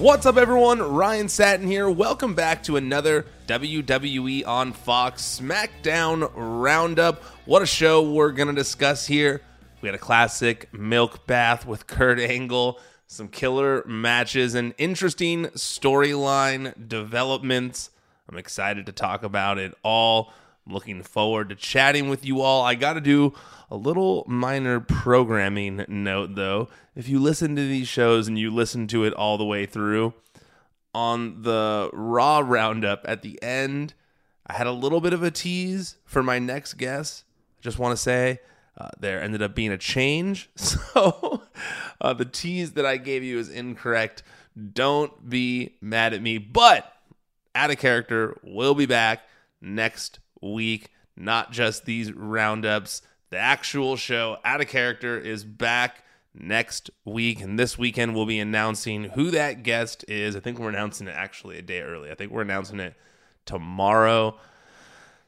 What's up, everyone? Ryan Satin here. Welcome back to another WWE on Fox SmackDown Roundup. What a show we're going to discuss here. We had a classic milk bath with Kurt Angle, some killer matches, and interesting storyline developments. I'm excited to talk about it all. Looking forward to chatting with you all. I got to do a little minor programming note though. If you listen to these shows and you listen to it all the way through, on the Raw roundup at the end, I had a little bit of a tease for my next guest. I just want to say uh, there ended up being a change. So uh, the tease that I gave you is incorrect. Don't be mad at me, but Out of Character we'll be back next week. Not just these roundups. The actual show, Out of Character, is back next week. And this weekend, we'll be announcing who that guest is. I think we're announcing it actually a day early. I think we're announcing it tomorrow.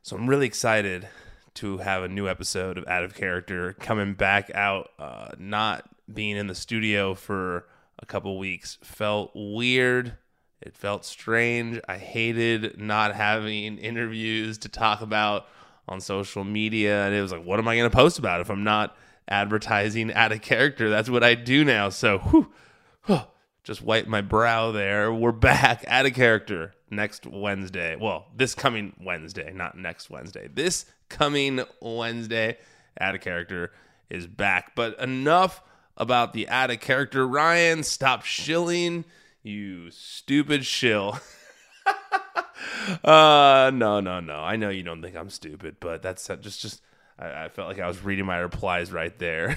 So I'm really excited to have a new episode of Out of Character coming back out. Uh, not being in the studio for a couple weeks felt weird. It felt strange. I hated not having interviews to talk about on social media. And it was like, what am I going to post about if I'm not advertising Out of Character? That's what I do now. So, whew, whew, just wipe my brow there. We're back Out of Character next Wednesday. Well, this coming Wednesday, not next Wednesday. This coming Wednesday, Out of Character is back. But enough about the out of character. Ryan, stop shilling, you stupid shill. uh no no no i know you don't think i'm stupid but that's just just i, I felt like i was reading my replies right there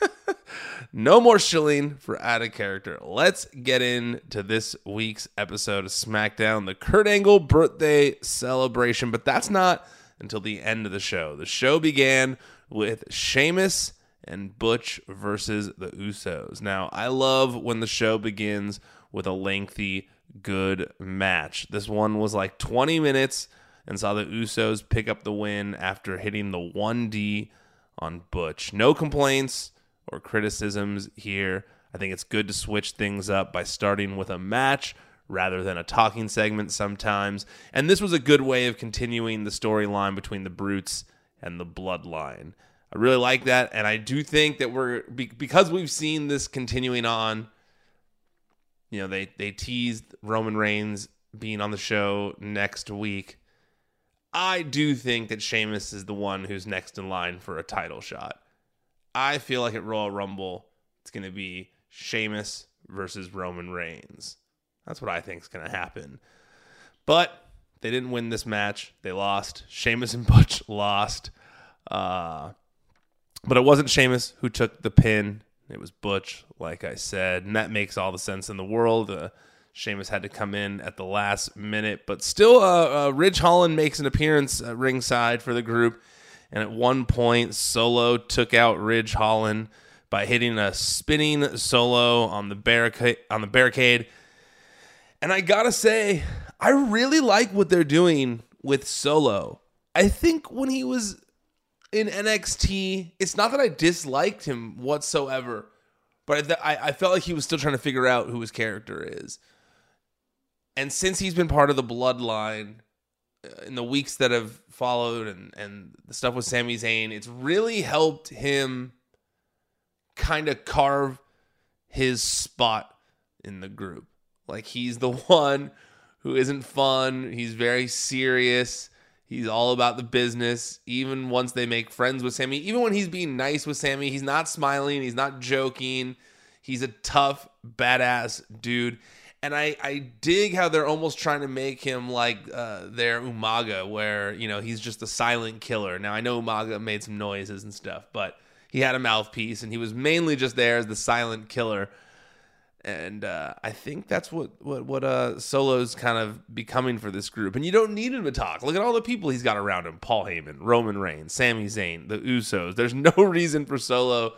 no more shilling for out of character let's get into this week's episode of smackdown the kurt angle birthday celebration but that's not until the end of the show the show began with Sheamus and Butch versus the Usos. Now, I love when the show begins with a lengthy good match. This one was like 20 minutes and saw the Usos pick up the win after hitting the 1D on Butch. No complaints or criticisms here. I think it's good to switch things up by starting with a match rather than a talking segment sometimes. And this was a good way of continuing the storyline between the Brutes and the Bloodline. I really like that. And I do think that we're, because we've seen this continuing on you know, they they teased Roman Reigns being on the show next week. I do think that Sheamus is the one who's next in line for a title shot. I feel like at Royal Rumble, it's going to be Sheamus versus Roman Reigns. That's what I think is going to happen. But they didn't win this match. They lost. Sheamus and Butch lost. Uh, but it wasn't Sheamus who took the pin. It was Butch, like I said, and that makes all the sense in the world. Uh, Sheamus had to come in at the last minute, but still, uh, uh, Ridge Holland makes an appearance at ringside for the group. And at one point, Solo took out Ridge Holland by hitting a spinning solo on the barricade. On the barricade, and I gotta say, I really like what they're doing with Solo. I think when he was in NXT, it's not that I disliked him whatsoever, but I, I felt like he was still trying to figure out who his character is. And since he's been part of the bloodline uh, in the weeks that have followed and, and the stuff with Sami Zayn, it's really helped him kind of carve his spot in the group. Like he's the one who isn't fun, he's very serious He's all about the business. Even once they make friends with Sami, even when he's being nice with Sami, he's not smiling, he's not joking. He's a tough, badass dude. And I, I dig how they're almost trying to make him like uh, their Umaga, where, you know, he's just a silent killer. Now, I know Umaga made some noises and stuff, but he had a mouthpiece and he was mainly just there as the silent killer and uh, I think that's what what what uh, Solo's kind of becoming for this group. And you don't need him to talk. Look at all the people he's got around him: Paul Heyman, Roman Reigns, Sami Zayn, the Usos. There's no reason for Solo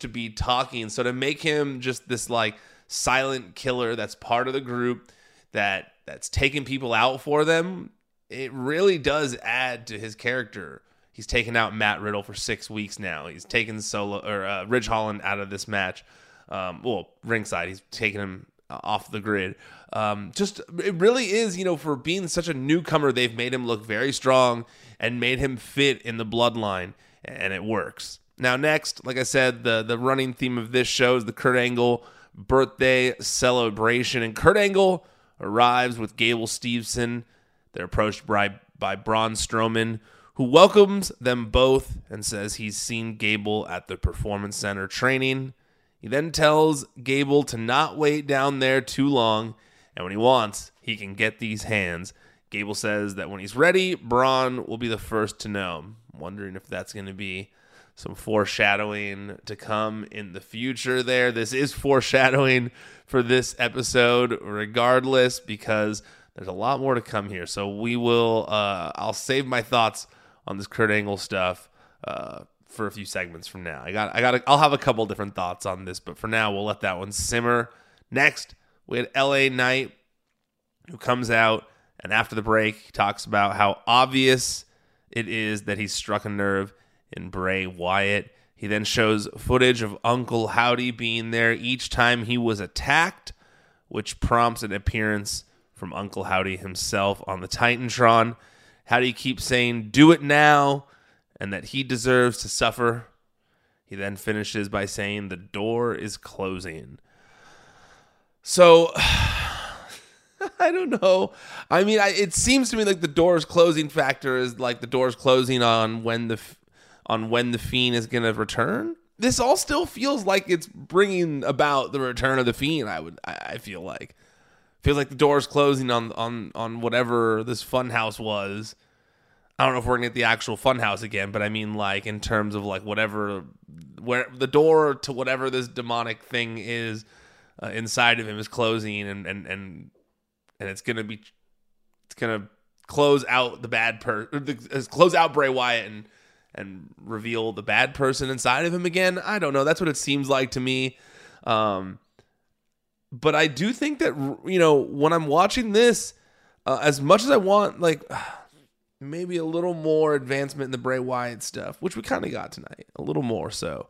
to be talking. So to make him just this like silent killer that's part of the group that that's taking people out for them, it really does add to his character. He's taken out Matt Riddle for six weeks now. He's taken Solo or uh, Ridge Holland out of this match um, well, ringside. He's taking him uh, off the grid. Um, just it really is, you know, for being such a newcomer, they've made him look very strong and made him fit in the bloodline, and it works. Now, next, like I said, the the running theme of this show is the Kurt Angle birthday celebration, and Kurt Angle arrives with Gable Steveson. They're approached by by Braun Strowman, who welcomes them both and says he's seen Gable at the Performance Center training. He then tells Gable to not wait down there too long, and when he wants, he can get these hands. Gable says that when he's ready, Braun will be the first to know. I'm wondering if that's going to be some foreshadowing to come in the future there. This is foreshadowing for this episode, regardless, because there's a lot more to come here. So we will, uh, I'll save my thoughts on this Kurt Angle stuff uh, for a few segments from now. I got, I got, I'll have a couple different thoughts on this, but for now, we'll let that one simmer. Next, we had LA Knight, who comes out and after the break, he talks about how obvious it is that he's struck a nerve in Bray Wyatt. He then shows footage of Uncle Howdy being there each time he was attacked, which prompts an appearance from Uncle Howdy himself on the Titantron. Howdy keeps saying, Do it now, and that he deserves to suffer. He then finishes by saying, The door is closing. So, I don't know. I mean, I, it seems to me like the doors closing factor is like the doors closing on when the on when the fiend is going to return. This all still feels like it's bringing about the return of the fiend. I would, I, I feel like, feels like the doors closing on on on whatever this funhouse was. I don't know if we're gonna get the actual funhouse again, but I mean like in terms of like whatever where the door to whatever this demonic thing is uh, inside of him is closing and and and and it's gonna be it's gonna close out the bad person close out Bray Wyatt and and reveal the bad person inside of him again. I don't know. That's what it seems like to me. Um, but I do think that you know when I'm watching this, uh, as much as I want like maybe a little more advancement in the Bray Wyatt stuff, which we kind of got tonight, a little more so.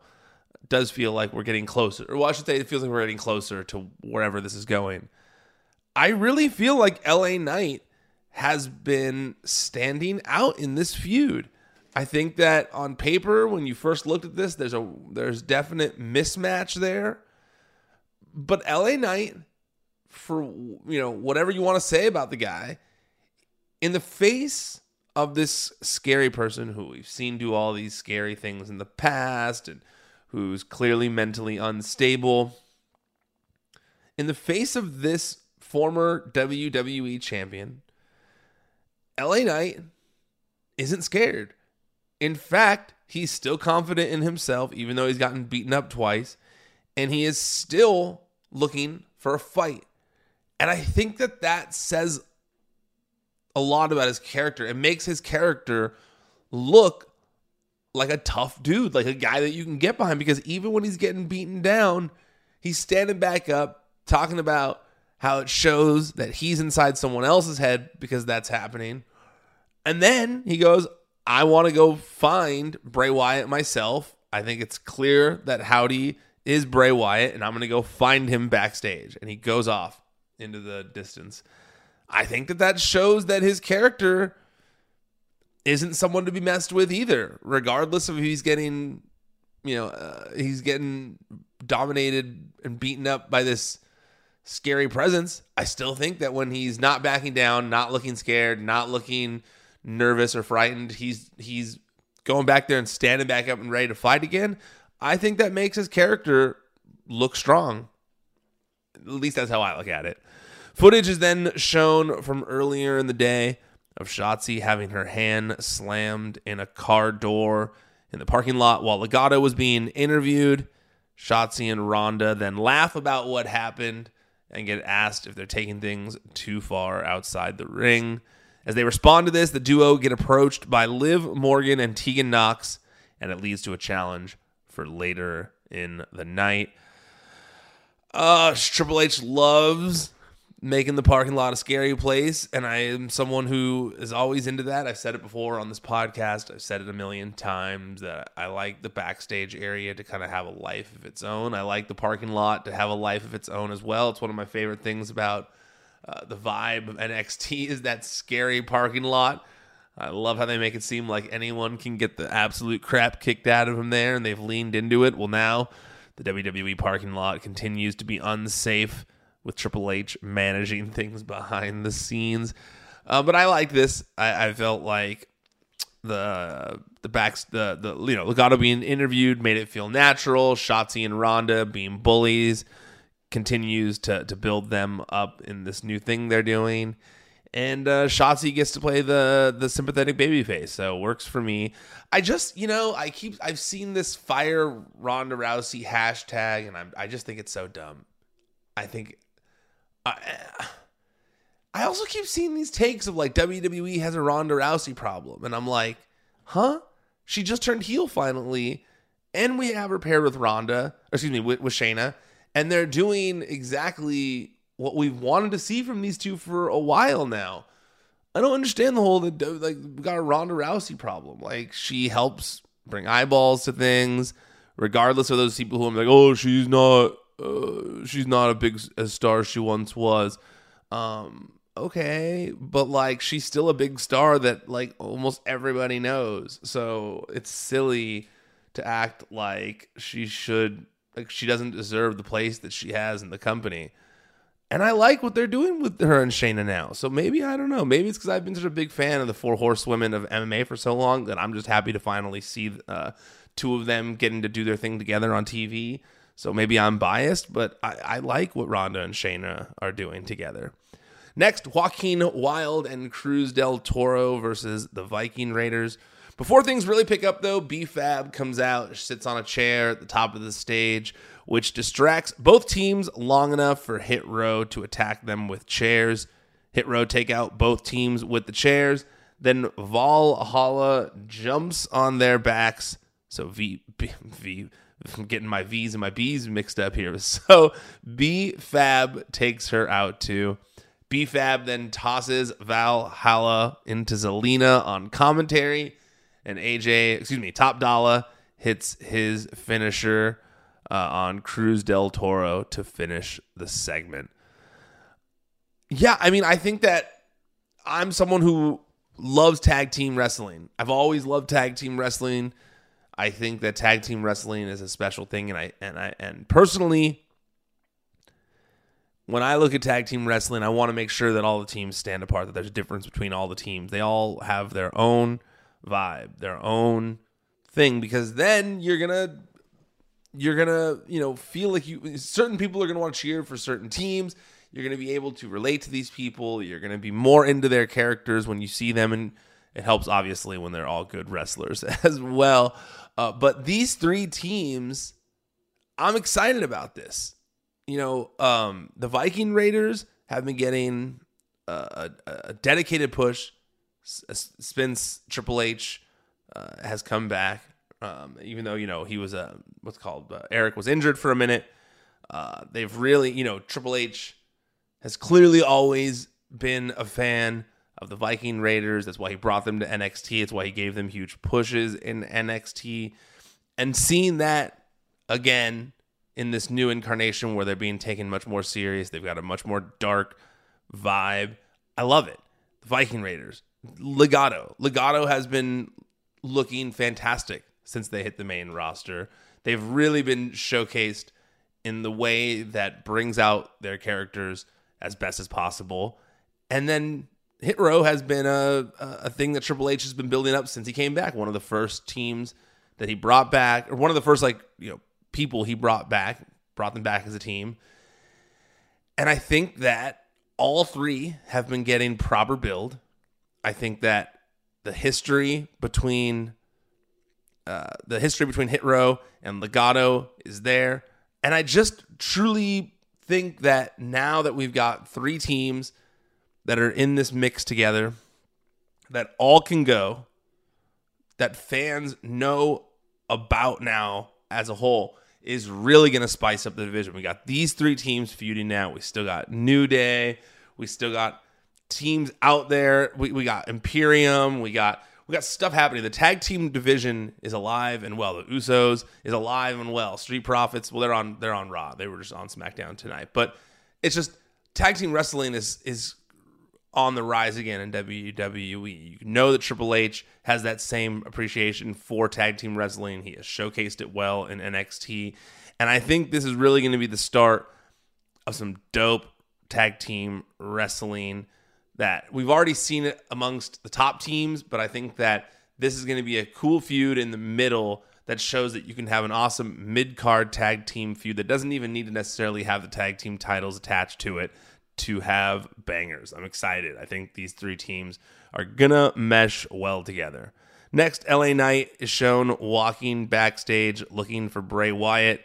It does feel like we're getting closer, or well, I should say, it feels like we're getting closer to wherever this is going. I really feel like LA Knight has been standing out in this feud. I think that on paper, when you first looked at this, there's a there's definite mismatch there. But LA Knight, for you know whatever you want to say about the guy, in the face of this scary person who we've seen do all these scary things in the past and who's clearly mentally unstable, in the face of this former WWE champion, LA Knight isn't scared. In fact, he's still confident in himself, even though he's gotten beaten up twice, and he is still looking for a fight. And I think that that says a lot about his character. It makes his character look like a tough dude, like a guy that you can get behind because even when he's getting beaten down, he's standing back up, talking about how it shows that he's inside someone else's head because that's happening. And then he goes, I want to go find Bray Wyatt myself. I think it's clear that Howdy is Bray Wyatt, and I'm going to go find him backstage. And he goes off into the distance. I think that that shows that his character isn't someone to be messed with either, regardless of if he's getting, you know, uh, he's getting dominated and beaten up by this scary presence. I still think that when he's not backing down, not looking scared, not looking nervous or frightened. He's he's going back there and standing back up and ready to fight again. I think that makes his character look strong. At least that's how I look at it. Footage is then shown from earlier in the day of Shotzi having her hand slammed in a car door in the parking lot while Legado was being interviewed. Shotzi and Ronda then laugh about what happened and get asked if they're taking things too far outside the ring. As they respond to this, the duo get approached by Liv Morgan and Tegan Nox, and it leads to a challenge for later in the night. Uh, Triple H loves making the parking lot a scary place. And I am someone who is always into that. I've said it before on this podcast. I've said it a million times that I like the backstage area to kind of have a life of its own. I like the parking lot to have a life of its own as well. It's one of my favorite things about uh, the vibe of NXT is that scary parking lot. I love how they make it seem like anyone can get the absolute crap kicked out of them there, and they've leaned into it. Well, now the WWE parking lot continues to be unsafe with Triple H managing things behind the scenes. Uh, but I like this. I, I felt like the the backs the the you know Legado being interviewed made it feel natural. Shotzi and Ronda being bullies continues to to build them up in this new thing they're doing. And uh, Shotzi gets to play the the sympathetic babyface, so it works for me. I just, you know, I keep I've seen this fire Ronda Rousey hashtag, and I'm, I just think it's so dumb. I think I, I also keep seeing these takes of like WWE has a Ronda Rousey problem, and I'm like, huh? She just turned heel finally, and we have her paired with Ronda, excuse me, with, with Shayna, and they're doing exactly what we've wanted to see from these two for a while now. I don't understand the whole like we got a Ronda Rousey problem. Like she helps bring eyeballs to things, regardless of those people who I'm like, oh, she's not uh, she's not a big as star as she once was. Um, okay, but like she's still a big star that like almost everybody knows. So it's silly to act like she should like she doesn't deserve the place that she has in the company. And I like what they're doing with her and Shayna now. So maybe I don't know. Maybe it's because I've been such a big fan of the four horsewomen of MMA for so long that I'm just happy to finally see uh, two of them getting to do their thing together on TV. So maybe I'm biased, but I, I like what Ronda and Shayna are doing together. Next, Joaquin Wilde and Cruz del Toro versus the Viking Raiders. Before things really pick up, though, B-Fab comes out, sits on a chair at the top of the stage, which distracts both teams long enough for Hit Row to attack them with chairs. Hit Row take out both teams with the chairs. Then Valhalla jumps on their backs. So V, B, V I'm getting my V's and my B's mixed up here. So B Fab takes her out too. B Fab then tosses Valhalla into Zelina on commentary, and AJ, excuse me, Top Dolla hits his finisher uh, on Cruz del Toro to finish the segment. Yeah, I mean, I think that I'm someone who loves tag team wrestling. I've always loved tag team wrestling. I think that tag team wrestling is a special thing, and I and I and personally, when I look at tag team wrestling, I want to make sure that all the teams stand apart. That there's a difference between all the teams. They all have their own vibe, their own thing, because then you're gonna you're gonna you know feel like you certain people are gonna want to cheer for certain teams. You're gonna be able to relate to these people. You're gonna be more into their characters when you see them and it helps obviously when they're all good wrestlers as well. Uh, but these three teams, I'm excited about this. You know, um, the Viking Raiders have been getting a, a, a dedicated push since Triple H uh, has come back. Um, even though you know he was a uh, what's called uh, Erik was injured for a minute. Uh, they've really, you know, Triple H has clearly always been a fan of the Viking Raiders. That's why he brought them to NXT. It's why he gave them huge pushes in NXT. And seeing that again in this new incarnation where they're being taken much more serious, they've got a much more dark vibe. I love it. The Viking Raiders, Legado. Legado has been looking fantastic since they hit the main roster. They've really been showcased in the way that brings out their characters as best as possible. And then Hit Row has been a a thing that Triple H has been building up since he came back. One of the first teams that he brought back, or one of the first like you know people he brought back, brought them back as a team. And I think that all three have been getting proper build. I think that the history between uh, the history between Hit Row and Legado is there, and I just truly think that now that we've got three teams that are in this mix together that all can go, that fans know about now as a whole is really going to spice up the division. We got these three teams feuding now. We still got New Day. We still got teams out there. We, we got Imperium. We got we got stuff happening. The tag team division is alive and well. The Usos is alive and well. Street Profits, well, they're on they're on Raw. They were just on SmackDown tonight. But it's just tag team wrestling is is on the rise again in WWE. You know that Triple H has that same appreciation for tag team wrestling. He has showcased it well in NXT. And I think this is really going to be the start of some dope tag team wrestling that we've already seen it amongst the top teams, but I think that this is going to be a cool feud in the middle that shows that you can have an awesome mid card tag team feud that doesn't even need to necessarily have the tag team titles attached to it to have bangers. I'm excited. I think these three teams are gonna mesh well together. Next, LA Knight is shown walking backstage looking for Bray Wyatt.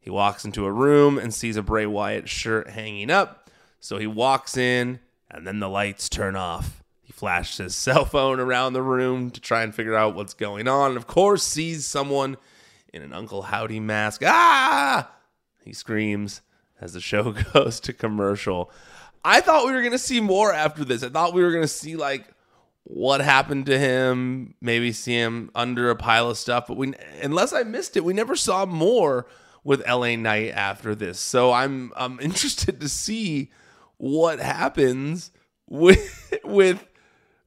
He walks into a room and sees a Bray Wyatt shirt hanging up. So he walks in, and then the lights turn off. He flashes his cell phone around the room to try and figure out what's going on. And of course, sees someone in an Uncle Howdy mask. Ah! He screams as the show goes to commercial. I thought we were going to see more after this. I thought we were going to see like what happened to him, maybe see him under a pile of stuff, but we unless I missed it, we never saw more with LA Knight after this. So I'm I'm interested to see what happens with with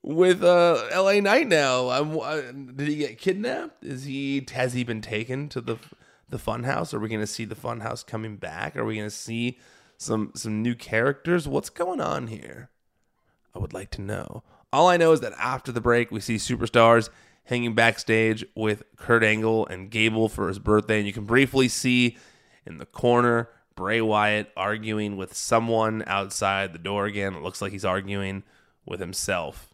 with uh LA Knight now. I'm, uh, did he get kidnapped? Is he has he been taken to the the Funhouse? Are we going to see the Funhouse coming back? Are we going to see some some new characters? What's going on here? I would like to know. All I know is that after the break, we see superstars hanging backstage with Kurt Angle and Gable for his birthday, and you can briefly see in the corner Bray Wyatt arguing with someone outside the door again. It looks like he's arguing with himself.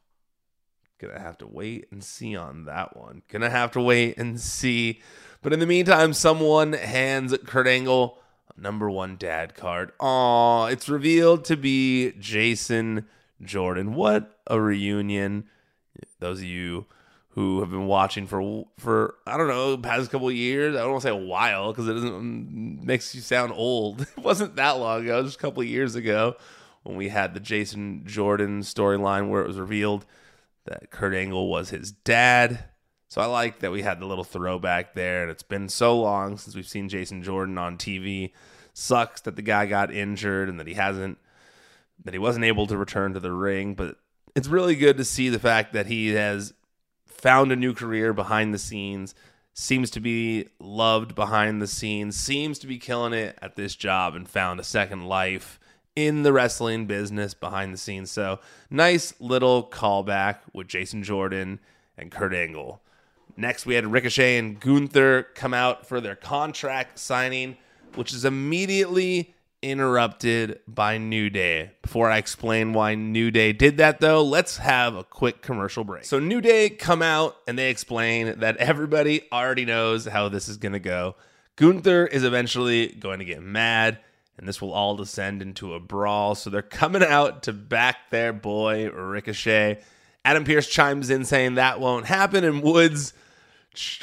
Gonna have to wait and see on that one. Gonna have to wait and see but in the meantime, someone hands Kurt Angle number one dad card. Aw, it's revealed to be Jason Jordan. What a reunion. Those of you who have been watching for for I don't know past couple years. I don't want to say a while because it doesn't mm, makes you sound old. It wasn't that long ago, just a couple years ago when we had the Jason Jordan storyline where it was revealed that Kurt Angle was his dad. So I like that we had the little throwback there, and it's been so long since we've seen Jason Jordan on TV. Sucks that the guy got injured and that he hasn't that he wasn't able to return to the ring, but it's really good to see the fact that he has found a new career behind the scenes, seems to be loved behind the scenes, seems to be killing it at this job and found a second life in the wrestling business behind the scenes. So, nice little callback with Jason Jordan and Kurt Angle. Next, we had Ricochet and Gunther come out for their contract signing, which is immediately interrupted by New Day. Before I explain why New Day did that, though, let's have a quick commercial break. So, New Day come out and they explain that everybody already knows how this is going to go. Gunther is eventually going to get mad, and this will all descend into a brawl. So, they're coming out to back their boy, Ricochet. Adam Pearce chimes in saying that won't happen, and Woods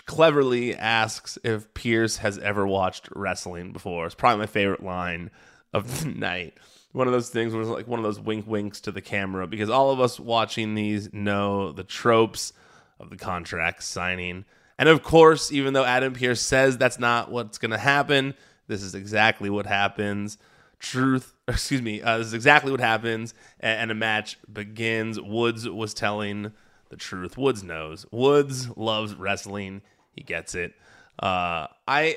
cleverly asks if Pearce has ever watched wrestling before. It's probably my favorite line of the night. One of those things was like one of those wink winks to the camera because all of us watching these know the tropes of the contract signing. And of course, even though Adam Pearce says that's not what's going to happen, this is exactly what happens. Truth, excuse me, uh, this is exactly what happens, and, and a match begins. Woods was telling the truth. Woods knows. Woods loves wrestling. He gets it. Uh, I,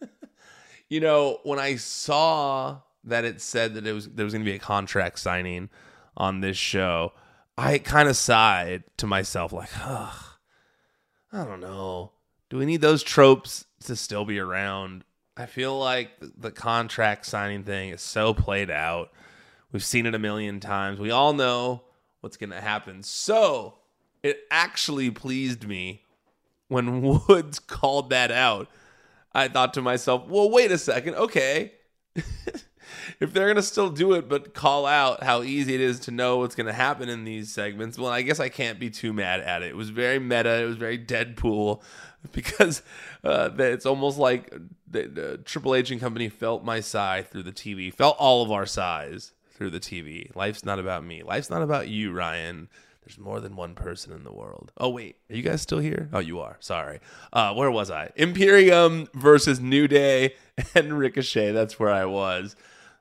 you know, when I saw that it said that it was there was going to be a contract signing on this show, I kind of sighed to myself, like, ugh, I don't know. Do we need those tropes to still be around? I feel like the contract signing thing is so played out. We've seen it a million times. We all know what's going to happen. So it actually pleased me when Woods called that out. I thought to myself, well, wait a second. Okay. if they're going to still do it, but call out how easy it is to know what's going to happen in these segments, well, I guess I can't be too mad at it. It was very meta. It was very Deadpool because uh, it's almost like the, the Triple H and company felt my sigh through the TV, felt all of our sighs through the TV. Life's not about me. Life's not about you, Ryan. There's more than one person in the world. Oh wait, are you guys still here? Oh, you are. Sorry. Uh, where was I? Imperium versus New Day and Ricochet. That's where I was.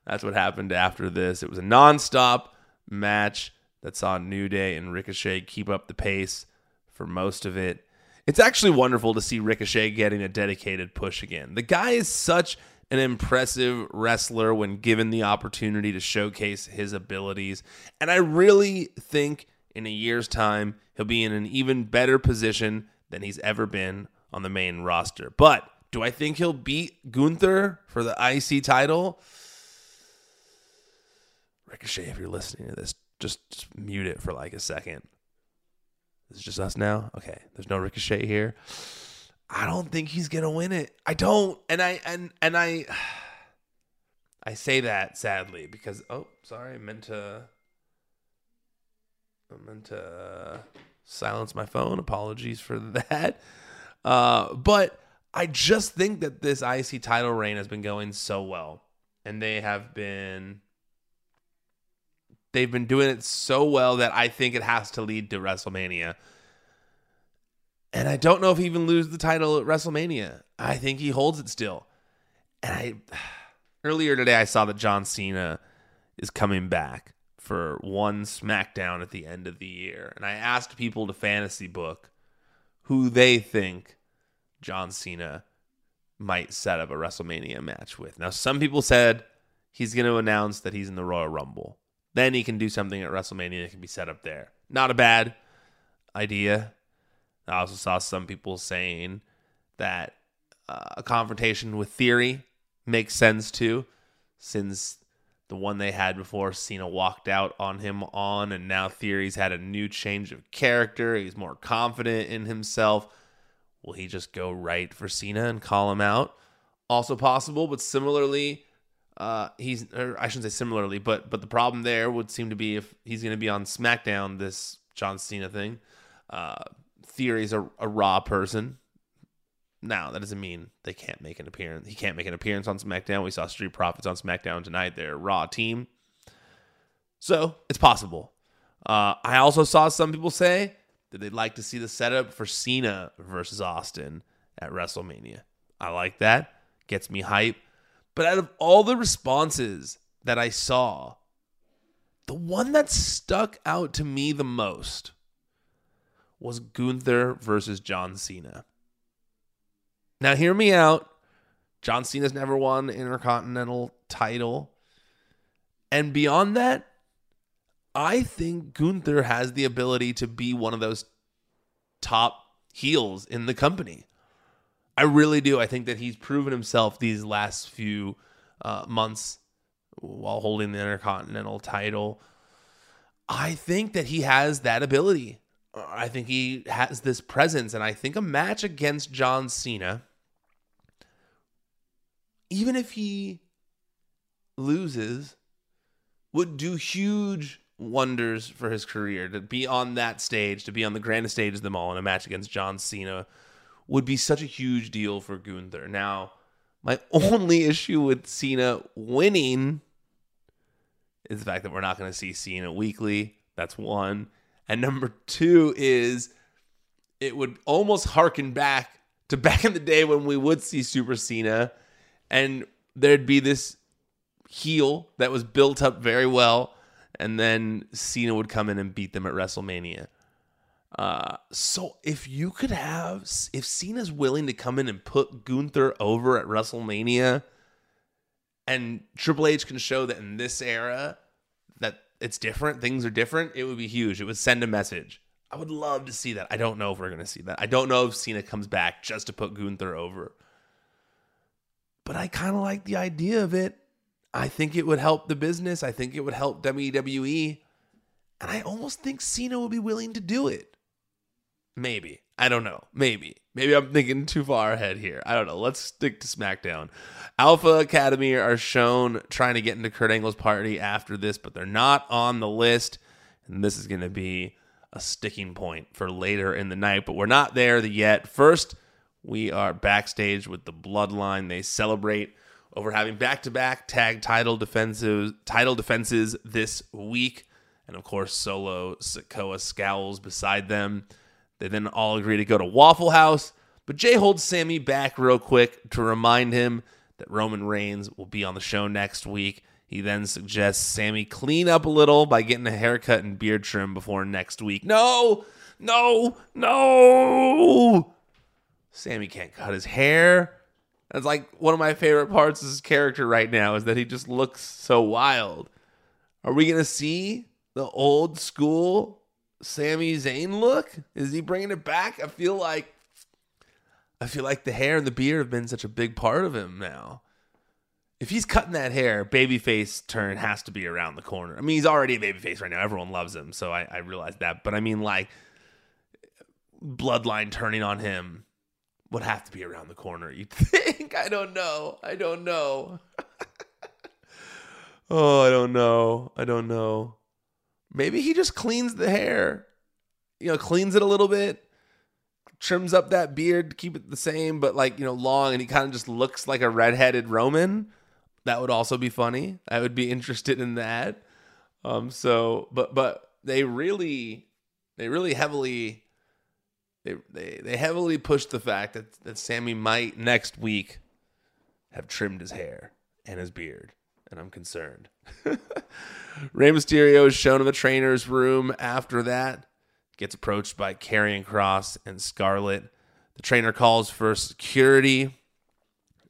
That's what happened after this. It was a nonstop match that saw New Day and Ricochet keep up the pace for most of it. It's actually wonderful to see Ricochet getting a dedicated push again. The guy is such an impressive wrestler when given the opportunity to showcase his abilities. And I really think in a year's time, he'll be in an even better position than he's ever been on the main roster. But do I think he'll beat Gunther for the IC title? Ricochet, if you're listening to this, just, just mute it for like a second. Is just us now. Okay, there's no Ricochet here. I don't think he's gonna win it. I don't, and I and and I, I say that sadly because oh, sorry, I meant to I meant to uh, silence my phone. Apologies for that. Uh, but I just think that this IC title reign has been going so well, and they have been they've been doing it so well that I think it has to lead to WrestleMania. And I don't know if he even lose the title at WrestleMania. I think he holds it still. And I earlier today I saw that John Cena is coming back for one SmackDown at the end of the year. And I asked people to fantasy book who they think John Cena might set up a WrestleMania match with. Now, some people said he's going to announce that he's in the Royal Rumble. Then he can do something at WrestleMania that can be set up there. Not a bad idea. I also saw some people saying that uh, a confrontation with Theory makes sense too, since the one they had before Cena walked out on him on, and now Theory's had a new change of character. He's more confident in himself. Will he just go right for Cena and call him out? Also possible, but similarly, uh, he's I shouldn't say similarly, but but the problem there would seem to be if he's going to be on SmackDown, this John Cena thing. Uh, Theory's a, a Raw person. Now that doesn't mean they can't make an appearance. He can't make an appearance on SmackDown. We saw Street Profits on SmackDown tonight. They're Raw team, so it's possible. Uh, I also saw some people say that they'd like to see the setup for Cena versus Austin at WrestleMania. I like that. Gets me hype. But out of all the responses that I saw, the one that stuck out to me the most was Gunther versus John Cena. Now, hear me out. John Cena's never won Intercontinental title. And beyond that, I think Gunther has the ability to be one of those top heels in the company. I really do. I think that he's proven himself these last few uh, months while holding the Intercontinental title. I think that he has that ability. I think he has this presence, and I think a match against John Cena, even if he loses, would do huge wonders for his career. To be on that stage, to be on the grandest stage of them all in a match against John Cena, would be such a huge deal for Gunther. Now, my only issue with Cena winning is the fact that we're not going to see Cena weekly. That's one. And number two is it would almost harken back to back in the day when we would see Super Cena and there'd be this heel that was built up very well. And then Cena would come in and beat them at WrestleMania. Uh, so if you could have, if Cena's willing to come in and put Gunther over at WrestleMania, and Triple H can show that in this era it's different, things are different, it would be huge. It would send a message. I would love to see that. I don't know if we're going to see that. I don't know if Cena comes back just to put Gunther over. But I kind of like the idea of it. I think it would help the business. I think it would help WWE. And I almost think Cena would be willing to do it. Maybe. I don't know. Maybe. Maybe I'm thinking too far ahead here. I don't know. Let's stick to SmackDown. Alpha Academy are shown trying to get into Kurt Angle's party after this, but they're not on the list. And this is going to be a sticking point for later in the night, but we're not there yet. First, we are backstage with the Bloodline. They celebrate over having back-to-back tag title defensive title defenses this week. And of course, Solo Sikoa scowls beside them. They then all agree to go to Waffle House, but Jey holds Sami back real quick to remind him that Roman Reigns will be on the show next week. He then suggests Sami clean up a little by getting a haircut and beard trim before next week. No, no, no. Sami can't cut his hair. That's like one of my favorite parts of his character right now is that he just looks so wild. Are we going to see the old school Sami Zayn look? Is he bringing it back? I feel like I feel like the hair and the beard have been such a big part of him now. If he's cutting that hair, babyface turn has to be around the corner. I mean, he's already a babyface right now. Everyone loves him, so I, I realize that. But I mean, like, bloodline turning on him would have to be around the corner. You think? I don't know. I don't know. oh, I don't know. I don't know. Maybe he just cleans the hair. You know, cleans it a little bit trims up that beard, to keep it the same, but like, you know, long, and he kind of just looks like a redheaded Roman. That would also be funny. I would be interested in that. Um, so, but, but they really, they really heavily, they, they, they heavily pushed the fact that, that Sami might next week have trimmed his hair and his beard. And I'm concerned. Rey Mysterio is shown in the trainer's room after that gets approached by Karrion Kross and Scarlett. The trainer calls for security,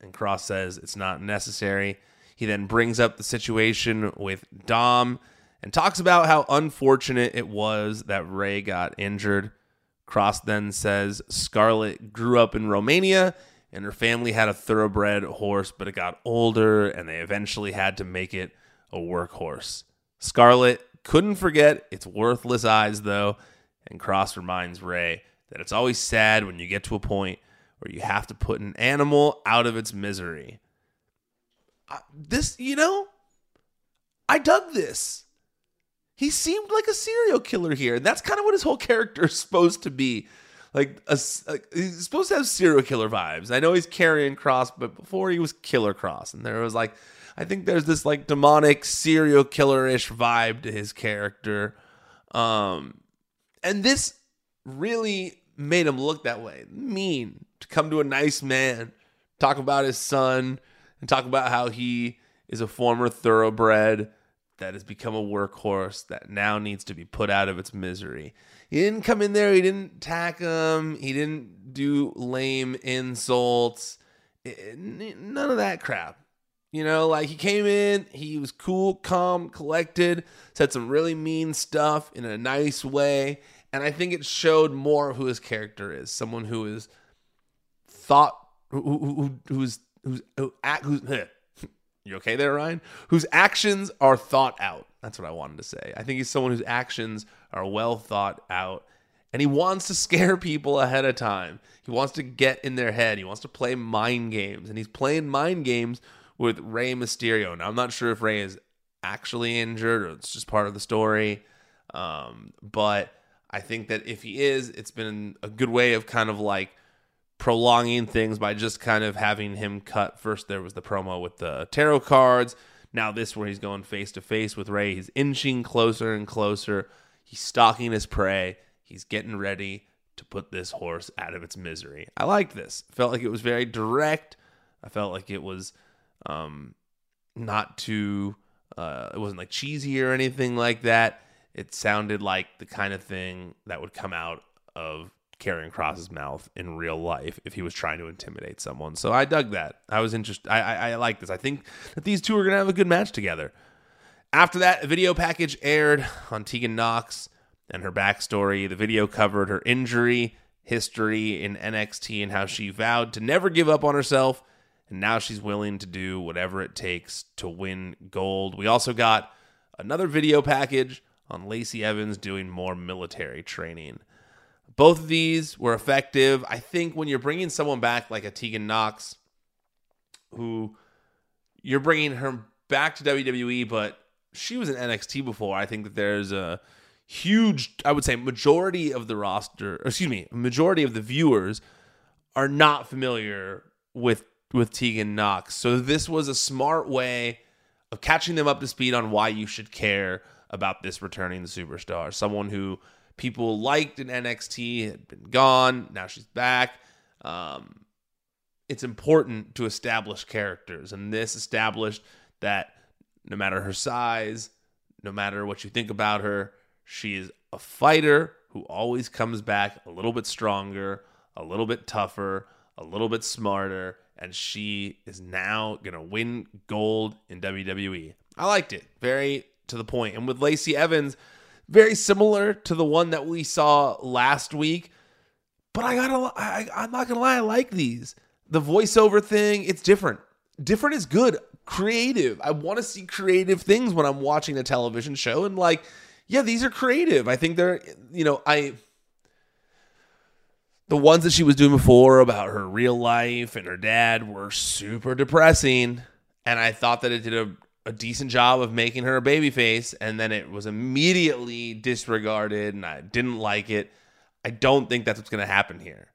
and Kross says it's not necessary. He then brings up the situation with Dom and talks about how unfortunate it was that Rey got injured. Kross then says Scarlett grew up in Romania and her family had a thoroughbred horse, but it got older and they eventually had to make it a workhorse. Scarlett couldn't forget its worthless eyes, though, and Kross reminds Rey that it's always sad when you get to a point where you have to put an animal out of its misery. This, you know, I dug this. He seemed like a serial killer here, and that's kind of what his whole character is supposed to be. Like, a, he's supposed to have serial killer vibes. I know he's Karrion Kross, but before he was Killer Kross, and there was like, I think there's this like demonic serial killer ish vibe to his character. Um, and this really made him look that way. Mean to come to a nice man, talk about his son, and talk about how he is a former thoroughbred that has become a workhorse that now needs to be put out of its misery. He didn't come in there, he didn't attack him, he didn't do lame insults, eh, eh, none of that crap. You know, like he came in, he was cool, calm, collected, said some really mean stuff in a nice way, and I think it showed more of who his character is. Someone who is thought, who, who, who's who's who act, who's. You okay there, Ryan? Whose actions are thought out. That's what I wanted to say. I think he's someone whose actions are well thought out and he wants to scare people ahead of time. He wants to get in their head. He wants to play mind games, and he's playing mind games with Rey Mysterio. Now, I'm not sure if Rey is actually injured or it's just part of the story, um, but I think that if he is, it's been a good way of kind of like prolonging things by just kind of having him cut. First, there was the promo with the tarot cards. Now, this where he's going face to face with Rey. He's inching closer and closer. He's stalking his prey. He's getting ready to put this horse out of its misery. I liked this. Felt like it was very direct. I felt like it was um, not too. Uh, it wasn't like cheesy or anything like that it sounded like the kind of thing that would come out of Karrion Kross's mouth in real life if he was trying to intimidate someone. So I dug that. I was interested. I, I, I like this. I think that these two are going to have a good match together. After that, a video package aired on Tegan Nox and her backstory. The video covered her injury history in NXT and how she vowed to never give up on herself. And now she's willing to do whatever it takes to win gold. We also got another video package on Lacey Evans doing more military training. Both of these were effective. I think when you're bringing someone back like a Tegan Nox, who you're bringing her back to WWE, but she was in NXT before. I think that there's a huge, I would say, majority of the roster, excuse me, majority of the viewers are not familiar with with Tegan Nox. So this was a smart way of catching them up to speed on why you should care about this returning superstar. Someone who people liked in NXT had been gone, now she's back. Um, it's important to establish characters, and this established that no matter her size, no matter what you think about her, she is a fighter who always comes back a little bit stronger, a little bit tougher, a little bit smarter, and she is now going to win gold in WWE. I liked it. Very to the point. And with Lacey Evans, very similar to the one that we saw last week. But I gotta, I, I'm not gonna lie, I like these. The voiceover thing, it's different. Different is good. Creative. I want to see creative things when I'm watching a television show. And like, yeah, these are creative. I think they're, you know, I the ones that she was doing before about her real life and her dad were super depressing. And I thought that it did a, a decent job of making her a baby face. And then it was immediately disregarded and I didn't like it. I don't think that's what's going to happen here.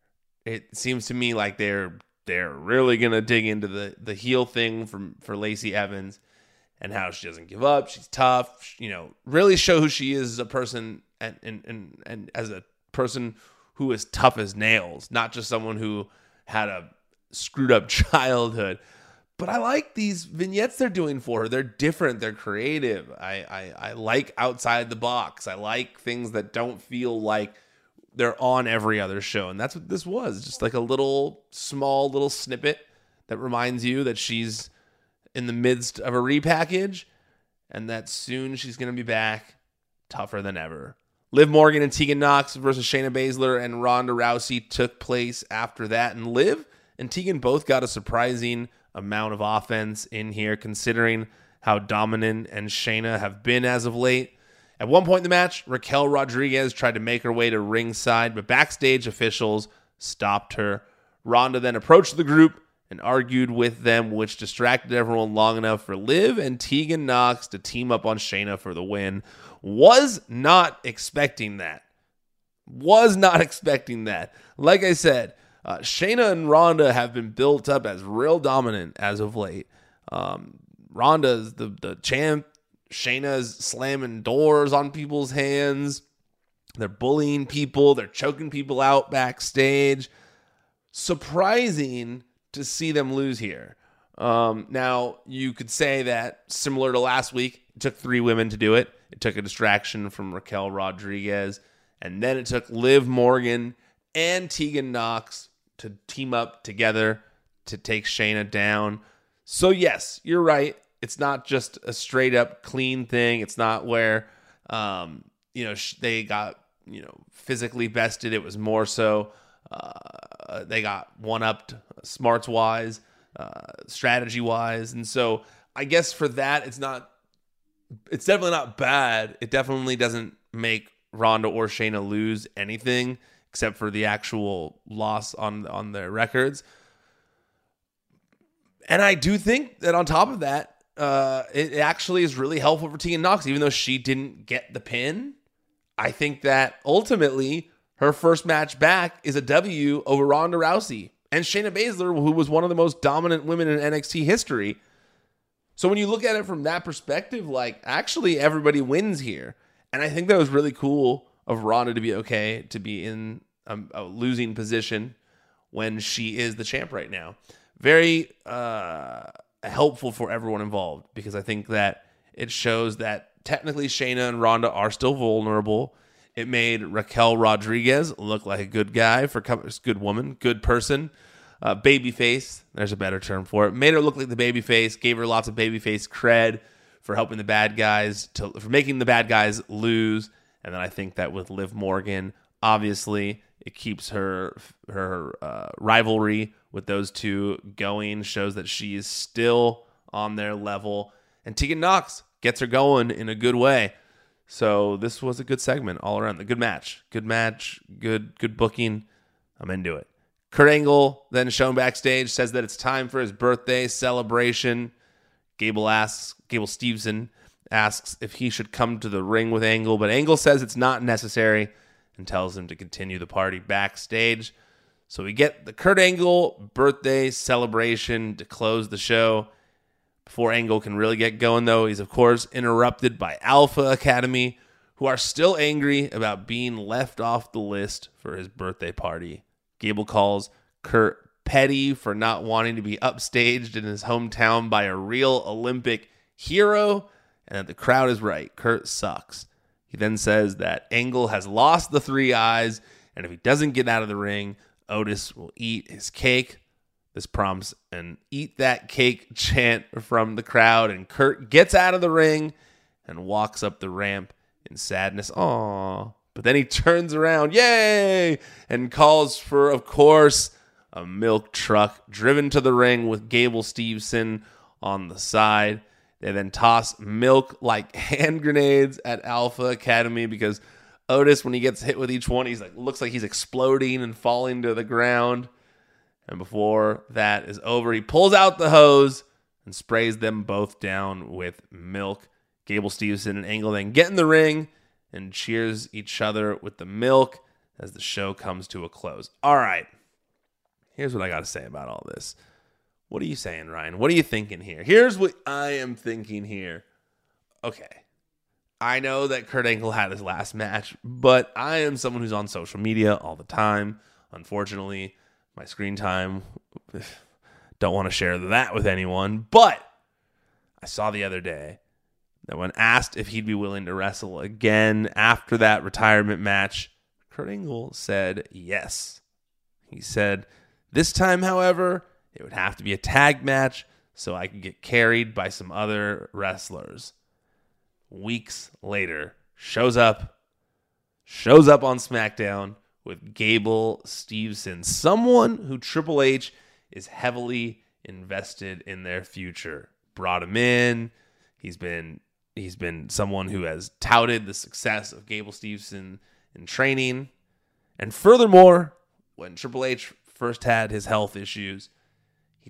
It seems to me like they're they're really going to dig into the the heel thing from for Lacey Evans and how she doesn't give up. She's tough. You know, really show who she is as a person and and and, and as a person who is tough as nails, not just someone who had a screwed up childhood. But I like these vignettes they're doing for her. They're different. They're creative. I, I, I like outside the box. I like things that don't feel like they're on every other show. And that's what this was. Just like a little small little snippet that reminds you that she's in the midst of a repackage and that soon she's going to be back tougher than ever. Liv Morgan and Tegan Nox versus Shayna Baszler and Ronda Rousey took place after that. And Liv and Tegan both got a surprising amount of offense in here, considering how dominant and Shayna have been as of late. At one point in the match, Raquel Rodriguez tried to make her way to ringside, but backstage officials stopped her. Ronda then approached the group and argued with them, which distracted everyone long enough for Liv and Tegan Nox to team up on Shayna for the win. Was not expecting that. Was not expecting that. Like I said, uh, Shayna and Ronda have been built up as real dominant as of late. Um, Ronda's the, the champ. Shayna's slamming doors on people's hands. They're bullying people. They're choking people out backstage. Surprising to see them lose here. Um, now, you could say that similar to last week, it took three women to do it. It took a distraction from Raquel Rodriguez, and then it took Liv Morgan and Tegan Nox to team up together to take Shayna down. So, yes, you're right. It's not just a straight up clean thing. It's not where, um, you know, they got, you know, physically bested. It was more so uh, they got one upped smarts wise, uh, strategy wise. And so I guess for that, it's not, it's definitely not bad. It definitely doesn't make Ronda or Shayna lose anything except for the actual loss on on their records. And I do think that on top of that, uh, it actually is really helpful for Tegan Nox, even though she didn't get the pin. I think that ultimately her first match back is a W over Ronda Rousey and Shayna Baszler, who was one of the most dominant women in NXT history. So when you look at it from that perspective, like actually everybody wins here. And I think that was really cool of Ronda to be okay to be in a, a losing position when she is the champ right now. Very uh, helpful for everyone involved because I think that it shows that technically Shayna and Ronda are still vulnerable. It made Raquel Rodriguez look like a good guy for good woman, good person, uh, baby face. There's a better term for it. Made her look like the baby face. Gave her lots of baby face cred for helping the bad guys to for making the bad guys lose. And then I think that with Liv Morgan, obviously it keeps her her uh, rivalry with those two going. Shows that she is still on their level. And Tegan Nox gets her going in a good way. So this was a good segment all around. A good match, good match, good good booking. I'm into it. Kurt Angle then shown backstage says that it's time for his birthday celebration. Gable asks Gable Steveson asks if he should come to the ring with Angle, but Angle says it's not necessary and tells him to continue the party backstage. So we get the Kurt Angle birthday celebration to close the show. Before Angle can really get going, though, he's of course interrupted by Alpha Academy, who are still angry about being left off the list for his birthday party. Gable calls Kurt petty for not wanting to be upstaged in his hometown by a real Olympic hero, and that the crowd is right. Kurt sucks. He then says that Angle has lost the three eyes, and if he doesn't get out of the ring, Otis will eat his cake. This prompts an eat that cake chant from the crowd, and Kurt gets out of the ring and walks up the ramp in sadness. Aww. But then he turns around, yay, and calls for, of course, a milk truck driven to the ring with Gable Steveson on the side. They then toss milk like hand grenades at Alpha Academy because Otis, when he gets hit with each one, he's like looks like he's exploding and falling to the ground. And before that is over, he pulls out the hose and sprays them both down with milk. Gable Steveson and Angle then get in the ring and cheers each other with the milk as the show comes to a close. All right. Here's what I got to say about all this. What are you saying, Ryan? What are you thinking here? Here's what I am thinking here. Okay. I know that Kurt Angle had his last match, but I am someone who's on social media all the time. Unfortunately, my screen time don't want to share that with anyone, but I saw the other day that when asked if he'd be willing to wrestle again after that retirement match, Kurt Angle said yes. He said, This time, however, it would have to be a tag match so I could get carried by some other wrestlers. Weeks later, shows up, shows up on SmackDown with Gable Steveson, someone who Triple H is heavily invested in their future. Brought him in. He's been he's been someone who has touted the success of Gable Steveson in training. And furthermore, when Triple H first had his health issues,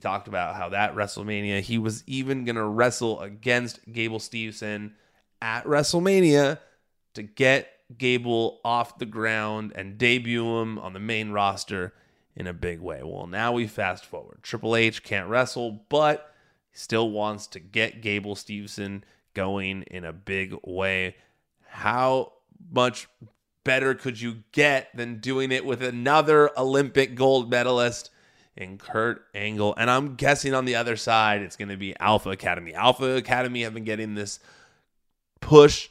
talked about how that WrestleMania, he was even going to wrestle against Gable Steveson at WrestleMania to get Gable off the ground and debut him on the main roster in a big way. Well, now we fast forward. Triple H can't wrestle, but still wants to get Gable Steveson going in a big way. How much better could you get than doing it with another Olympic gold medalist in Kurt Angle? And I'm guessing on the other side, it's going to be Alpha Academy. Alpha Academy have been getting this push,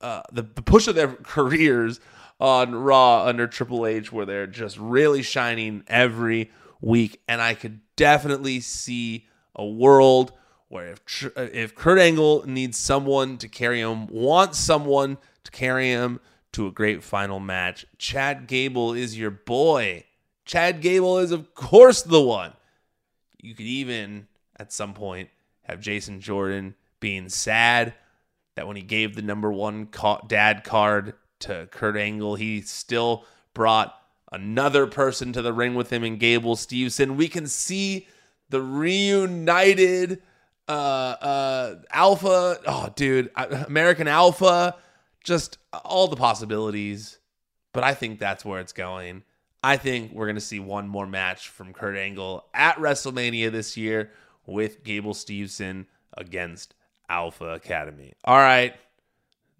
uh, the, the push of their careers on Raw under Triple H, where they're just really shining every week. And I could definitely see a world where if if Kurt Angle needs someone to carry him, wants someone to carry him to a great final match, Chad Gable is your boy. Chad Gable is of course the one. You could even at some point have Jason Jordan being sad that when he gave the number one dad card to Kurt Angle, he still brought another person to the ring with him in Gable Steveson. We can see the reunited uh, uh, Alpha. Oh, dude, American Alpha. Just all the possibilities. But I think that's where it's going. I think we're going to see one more match from Kurt Angle at WrestleMania this year with Gable Steveson against Alpha Academy. All right.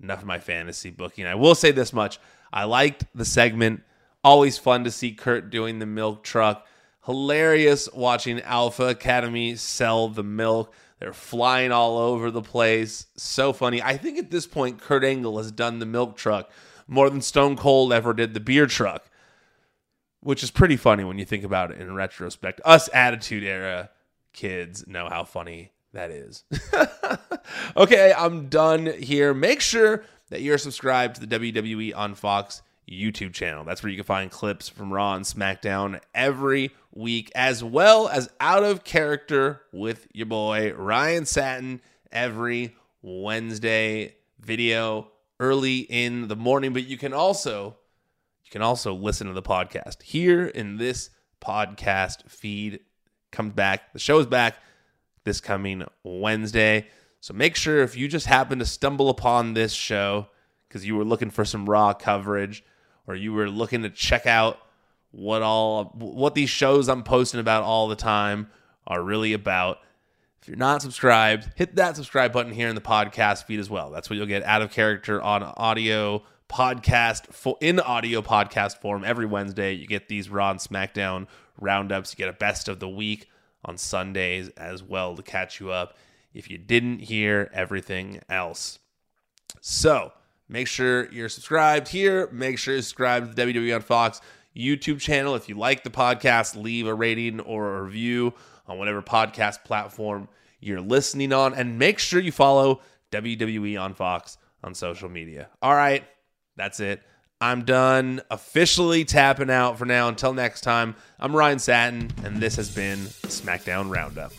Enough of my fantasy booking. I will say this much. I liked the segment. Always fun to see Kurt doing the milk truck. Hilarious watching Alpha Academy sell the milk. They're flying all over the place. So funny. I think at this point, Kurt Angle has done the milk truck more than Stone Cold ever did the beer truck, which is pretty funny when you think about it in retrospect. Us Attitude Era kids know how funny that is. okay, I'm done here. Make sure that you're subscribed to the WWE on Fox YouTube channel. That's where you can find clips from Raw and SmackDown every week, as well as Out of Character with your boy Ryan Satin every Wednesday video early in the morning. But you can also you can also listen to the podcast here in this podcast feed. Comes back. The show is back this coming Wednesday. So make sure if you just happen to stumble upon this show because you were looking for some raw coverage or you were looking to check out what all what these shows I'm posting about all the time are really about. If you're not subscribed, hit that subscribe button here in the podcast feed as well. That's what you'll get out of character on audio podcast for in audio podcast form every Wednesday. You get these Raw and SmackDown roundups. You get a best of the week on Sundays as well to catch you up if you didn't hear everything else. So make sure you're subscribed here. Make sure you're subscribed to the WWE on Fox YouTube channel. If you like the podcast, leave a rating or a review on whatever podcast platform you're listening on. And make sure you follow WWE on Fox on social media. All right, that's it. I'm done officially tapping out for now. Until next time, I'm Ryan Satin, and this has been SmackDown Roundup.